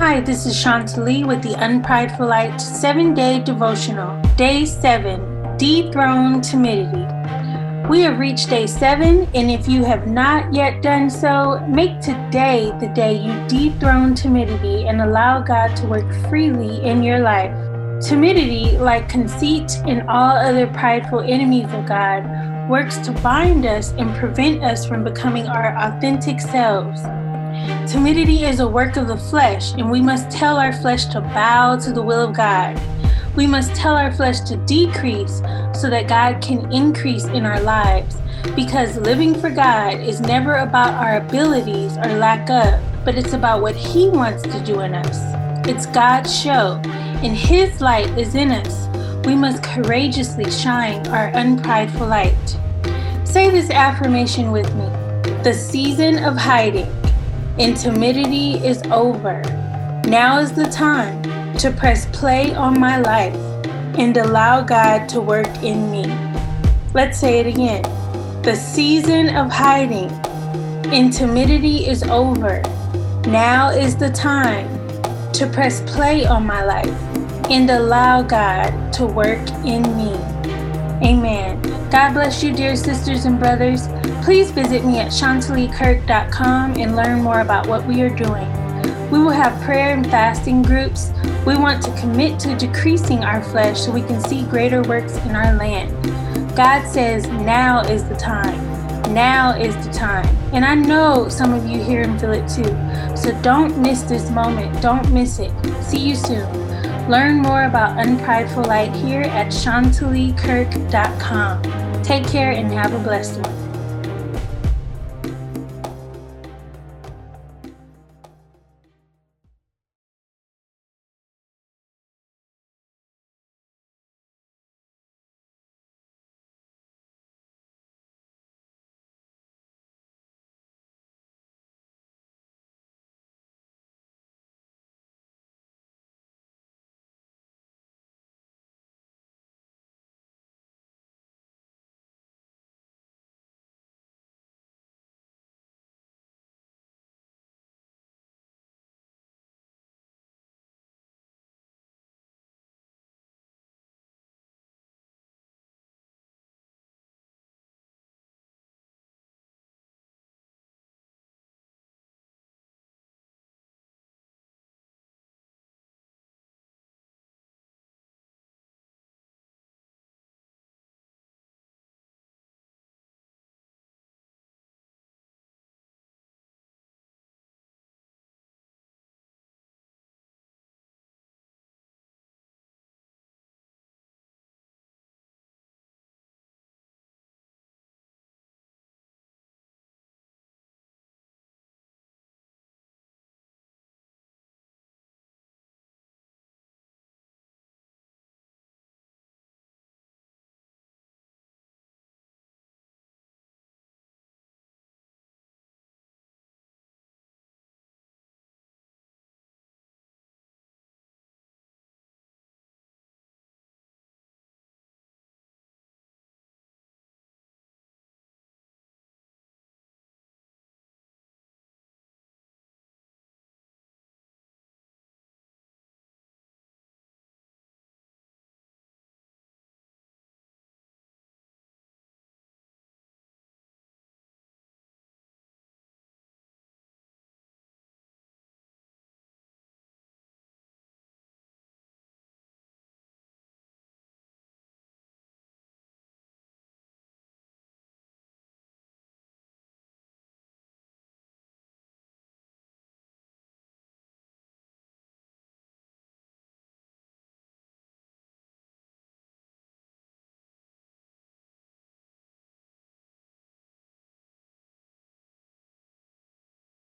Hi, this is Chantalee with the Unprideful Light 7 Day Devotional, Day 7 Dethrone Timidity. We have reached day 7, and if you have not yet done so, make today the day you dethrone timidity and allow God to work freely in your life. Timidity, like conceit and all other prideful enemies of God, works to bind us and prevent us from becoming our authentic selves. Timidity is a work of the flesh, and we must tell our flesh to bow to the will of God. We must tell our flesh to decrease so that God can increase in our lives. Because living for God is never about our abilities or lack of, but it's about what He wants to do in us. It's God's show, and His light is in us. We must courageously shine our unprideful light. Say this affirmation with me The season of hiding and timidity is over. Now is the time to press play on my life and allow God to work in me. Let's say it again. The season of hiding and timidity is over. Now is the time to press play on my life and allow God to work in me. Amen. God bless you, dear sisters and brothers. Please visit me at chantaleekirk.com and learn more about what we are doing. We will have prayer and fasting groups. We want to commit to decreasing our flesh so we can see greater works in our land. God says now is the time. Now is the time. And I know some of you hear and feel it too. So don't miss this moment. Don't miss it. See you soon. Learn more about Unprideful Light here at chantaleekirk.com. Take care and have a blessed one.